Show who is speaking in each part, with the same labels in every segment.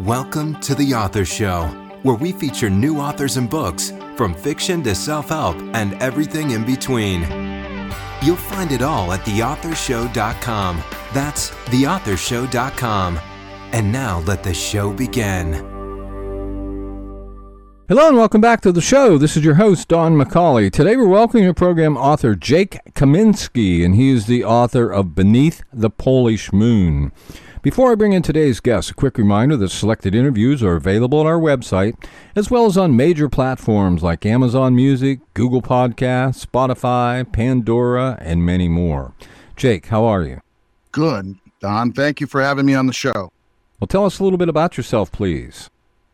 Speaker 1: Welcome to The Author Show, where we feature new authors and books, from fiction to self help and everything in between. You'll find it all at theauthorshow.com. That's theauthorshow.com. And now let the show begin.
Speaker 2: Hello and welcome back to the show. This is your host, Don McCauley. Today we're welcoming your program author Jake Kaminski, and he is the author of Beneath the Polish Moon. Before I bring in today's guest, a quick reminder that selected interviews are available on our website, as well as on major platforms like Amazon Music, Google Podcasts, Spotify, Pandora, and many more. Jake, how are you?
Speaker 3: Good, Don. Thank you for having me on the show.
Speaker 2: Well, tell us a little bit about yourself, please.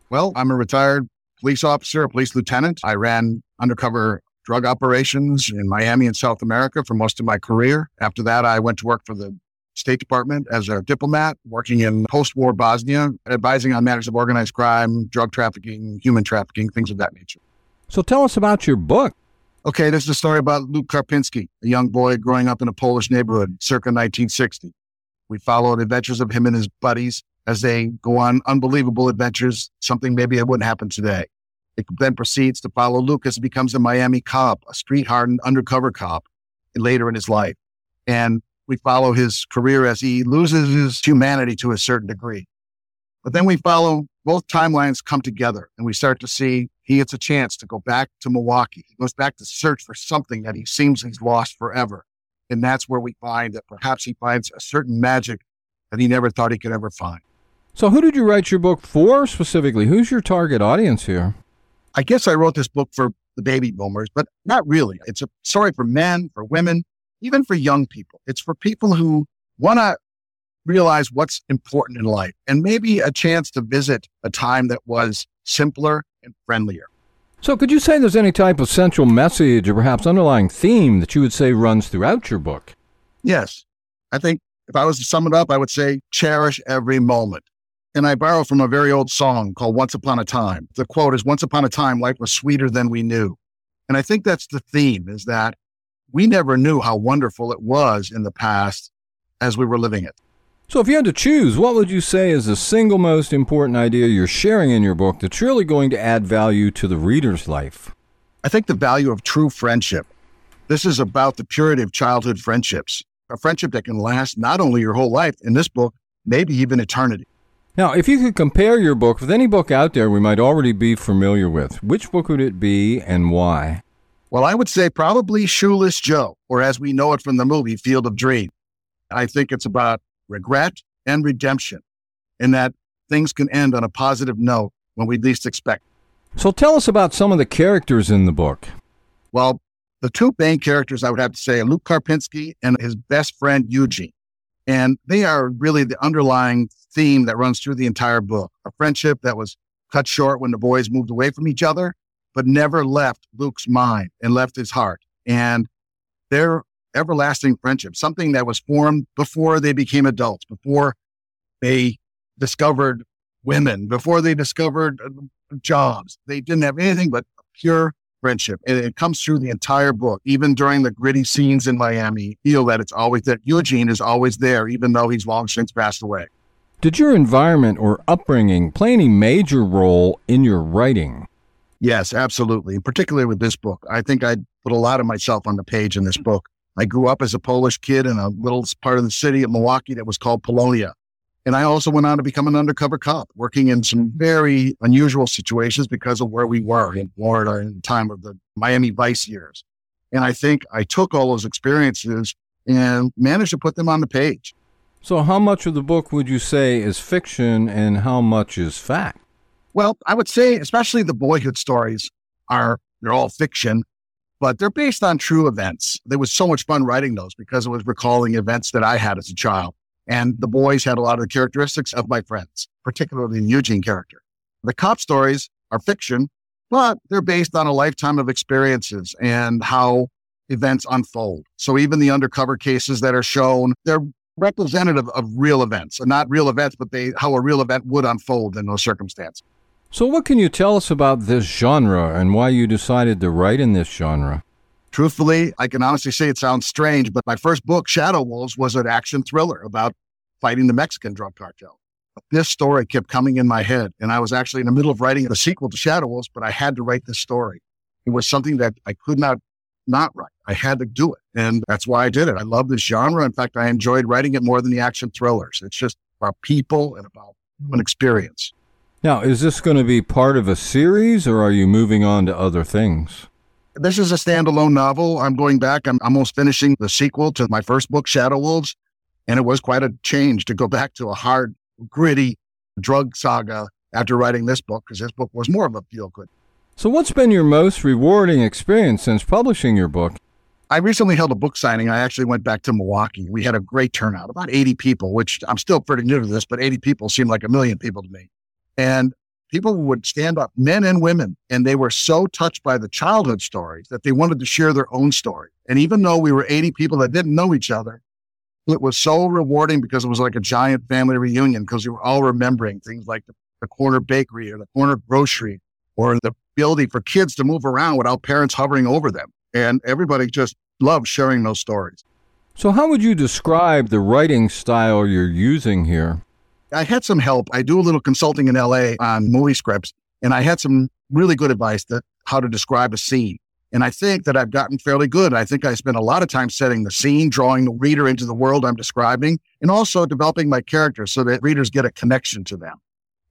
Speaker 3: Well, I'm a retired police officer, a police lieutenant. I ran undercover drug operations in Miami and South America for most of my career. After that, I went to work for the State Department as a diplomat, working in post war Bosnia, advising on matters of organized crime, drug trafficking, human trafficking, things of that nature.
Speaker 2: So tell us about your book.
Speaker 3: Okay, this is a story about Luke Karpinski, a young boy growing up in a Polish neighborhood circa 1960. We follow the adventures of him and his buddies as they go on unbelievable adventures, something maybe it wouldn't happen today. It then proceeds to follow Luke as he becomes a Miami cop, a street hardened undercover cop later in his life. And we follow his career as he loses his humanity to a certain degree. But then we follow both timelines come together and we start to see he gets a chance to go back to Milwaukee. He goes back to search for something that he seems he's lost forever. And that's where we find that perhaps he finds a certain magic that he never thought he could ever find.
Speaker 2: So, who did you write your book for specifically? Who's your target audience here?
Speaker 3: I guess I wrote this book for the baby boomers, but not really. It's a story for men, for women, even for young people. It's for people who want to realize what's important in life and maybe a chance to visit a time that was simpler and friendlier.
Speaker 2: So, could you say there's any type of central message or perhaps underlying theme that you would say runs throughout your book?
Speaker 3: Yes. I think if I was to sum it up, I would say cherish every moment. And I borrow from a very old song called Once Upon a Time. The quote is Once upon a time, life was sweeter than we knew. And I think that's the theme is that we never knew how wonderful it was in the past as we were living it.
Speaker 2: So, if you had to choose, what would you say is the single most important idea you're sharing in your book that's really going to add value to the reader's life?
Speaker 3: I think the value of true friendship. This is about the purity of childhood friendships, a friendship that can last not only your whole life, in this book, maybe even eternity.
Speaker 2: Now, if you could compare your book with any book out there we might already be familiar with, which book would it be and why?
Speaker 3: Well, I would say probably Shoeless Joe, or as we know it from the movie Field of Dreams. I think it's about regret and redemption, and that things can end on a positive note when we least expect.
Speaker 2: So tell us about some of the characters in the book.
Speaker 3: Well, the two main characters I would have to say are Luke Karpinski and his best friend Eugene. And they are really the underlying theme that runs through the entire book. A friendship that was cut short when the boys moved away from each other, but never left Luke's mind and left his heart. And their everlasting friendship, something that was formed before they became adults, before they discovered women, before they discovered uh, jobs. They didn't have anything but pure friendship. And it comes through the entire book, even during the gritty scenes in Miami. Feel that it's always that Eugene is always there, even though he's long since passed away.
Speaker 2: Did your environment or upbringing play any major role in your writing?
Speaker 3: Yes, absolutely. Particularly with this book. I think I put a lot of myself on the page in this mm-hmm. book. I grew up as a Polish kid in a little part of the city of Milwaukee that was called Polonia. And I also went on to become an undercover cop, working in some very unusual situations because of where we were in Florida in the time of the Miami Vice years. And I think I took all those experiences and managed to put them on the page.
Speaker 2: So, how much of the book would you say is fiction and how much is fact?
Speaker 3: Well, I would say, especially the boyhood stories are, they're all fiction, but they're based on true events. There was so much fun writing those because it was recalling events that I had as a child. And the boys had a lot of the characteristics of my friends, particularly the Eugene character. The cop stories are fiction, but they're based on a lifetime of experiences and how events unfold. So even the undercover cases that are shown, they're representative of real events, and not real events, but they how a real event would unfold in those circumstances.
Speaker 2: So, what can you tell us about this genre and why you decided to write in this genre?
Speaker 3: Truthfully, I can honestly say it sounds strange, but my first book, Shadow Wolves, was an action thriller about fighting the Mexican drug cartel. This story kept coming in my head. And I was actually in the middle of writing the sequel to Shadow Wolves, but I had to write this story. It was something that I could not not write. I had to do it. And that's why I did it. I love this genre. In fact, I enjoyed writing it more than the action thrillers. It's just about people and about human experience.
Speaker 2: Now, is this going to be part of a series or are you moving on to other things?
Speaker 3: This is a standalone novel. I'm going back. I'm almost finishing the sequel to my first book, Shadow Wolves. And it was quite a change to go back to a hard, gritty drug saga after writing this book, because this book was more of a feel good.
Speaker 2: So, what's been your most rewarding experience since publishing your book?
Speaker 3: I recently held a book signing. I actually went back to Milwaukee. We had a great turnout, about 80 people, which I'm still pretty new to this, but 80 people seemed like a million people to me. And people would stand up, men and women, and they were so touched by the childhood stories that they wanted to share their own story. And even though we were 80 people that didn't know each other, it was so rewarding because it was like a giant family reunion because we were all remembering things like the, the corner bakery or the corner grocery or the ability for kids to move around without parents hovering over them. And everybody just loved sharing those stories.
Speaker 2: So, how would you describe the writing style you're using here?
Speaker 3: I had some help. I do a little consulting in LA on movie scripts, and I had some really good advice that how to describe a scene. And I think that I've gotten fairly good. I think I spent a lot of time setting the scene, drawing the reader into the world I'm describing, and also developing my characters so that readers get a connection to them.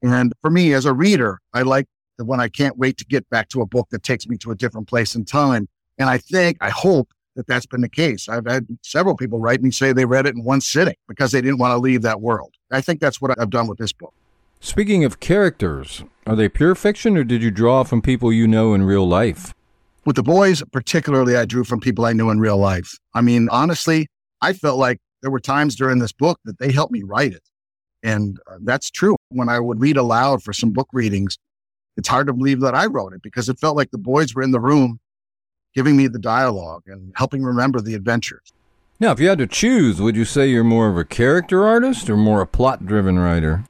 Speaker 3: And for me as a reader, I like the one I can't wait to get back to a book that takes me to a different place in time. And I think, I hope that that's been the case. I've had several people write me say they read it in one sitting because they didn't want to leave that world. I think that's what I've done with this book.
Speaker 2: Speaking of characters, are they pure fiction or did you draw from people you know in real life?
Speaker 3: With the boys, particularly, I drew from people I knew in real life. I mean, honestly, I felt like there were times during this book that they helped me write it. And uh, that's true. When I would read aloud for some book readings, it's hard to believe that I wrote it because it felt like the boys were in the room giving me the dialogue and helping remember the adventures.
Speaker 2: Now, if you had to choose, would you say you're more of a character artist or more a plot driven writer?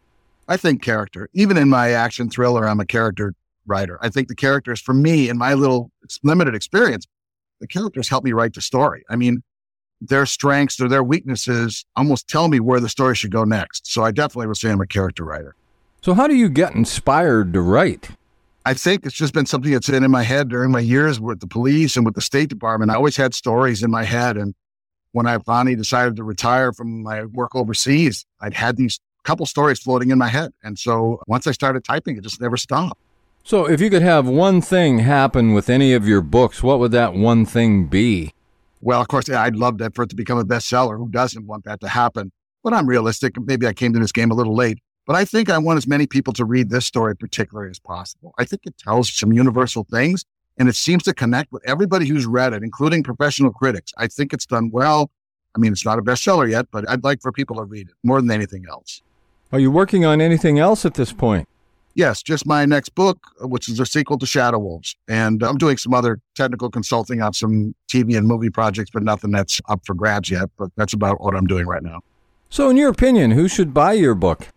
Speaker 3: I think character. Even in my action thriller, I'm a character writer. I think the characters, for me, in my little limited experience, the characters help me write the story. I mean, their strengths or their weaknesses almost tell me where the story should go next. So I definitely would say I'm a character writer.
Speaker 2: So, how do you get inspired to write?
Speaker 3: I think it's just been something that's been in my head during my years with the police and with the State Department. I always had stories in my head. And when I finally decided to retire from my work overseas, I'd had these couple stories floating in my head. And so once I started typing, it just never stopped.
Speaker 2: So, if you could have one thing happen with any of your books, what would that one thing be?
Speaker 3: Well, of course, I'd love that for it to become a bestseller. Who doesn't want that to happen? But I'm realistic. Maybe I came to this game a little late. But I think I want as many people to read this story particularly as possible. I think it tells some universal things and it seems to connect with everybody who's read it, including professional critics. I think it's done well. I mean, it's not a bestseller yet, but I'd like for people to read it more than anything else.
Speaker 2: Are you working on anything else at this point?
Speaker 3: Yes, just my next book, uh, which is a sequel to Shadow Wolves. And I'm doing some other technical consulting on some TV and movie projects, but nothing that's up for grabs yet. But that's about what I'm doing right now.
Speaker 2: So, in your opinion, who should buy your book?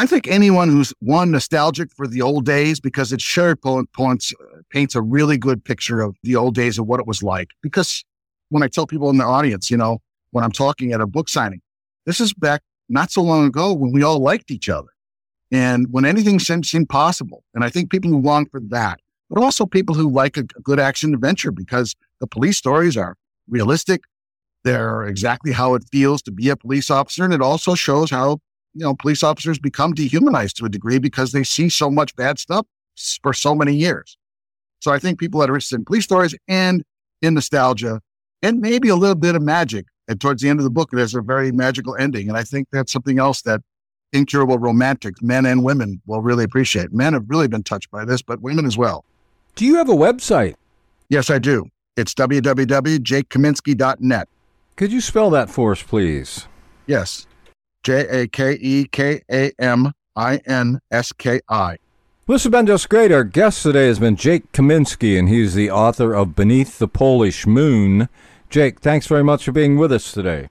Speaker 3: I think anyone who's one nostalgic for the old days because it sure points paints a really good picture of the old days of what it was like. Because when I tell people in the audience, you know, when I'm talking at a book signing, this is back not so long ago when we all liked each other and when anything seemed, seemed possible. And I think people who long for that, but also people who like a good action adventure because the police stories are realistic. They're exactly how it feels to be a police officer. And it also shows how you know, police officers become dehumanized to a degree because they see so much bad stuff for so many years. So I think people that are interested in police stories and in nostalgia and maybe a little bit of magic. And towards the end of the book, there's a very magical ending. And I think that's something else that incurable romantics, men and women, will really appreciate. Men have really been touched by this, but women as well.
Speaker 2: Do you have a website?
Speaker 3: Yes, I do. It's www.jakekaminski.net.
Speaker 2: Could you spell that for us, please?
Speaker 3: Yes. J A K E K A M I N S K I.
Speaker 2: Well, this has been just great. Our guest today has been Jake Kaminski, and he's the author of Beneath the Polish Moon. Jake, thanks very much for being with us today.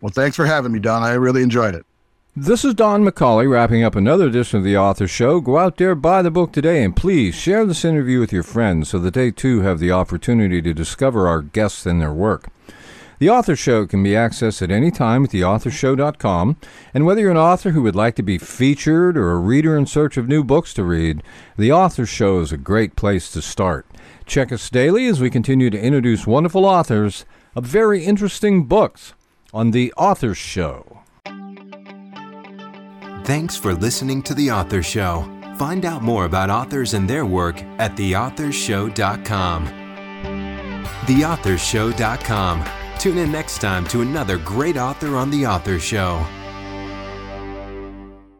Speaker 3: Well, thanks for having me, Don. I really enjoyed it.
Speaker 2: This is Don McCauley wrapping up another edition of the Author Show. Go out there, buy the book today, and please share this interview with your friends so that they too have the opportunity to discover our guests and their work. The Author Show can be accessed at any time at theauthorshow.com. And whether you're an author who would like to be featured or a reader in search of new books to read, The Author Show is a great place to start. Check us daily as we continue to introduce wonderful authors of very interesting books on The Author Show.
Speaker 1: Thanks for listening to The Author Show. Find out more about authors and their work at theauthorshow.com. Theauthorshow.com. Tune in next time to another great author on The Author Show.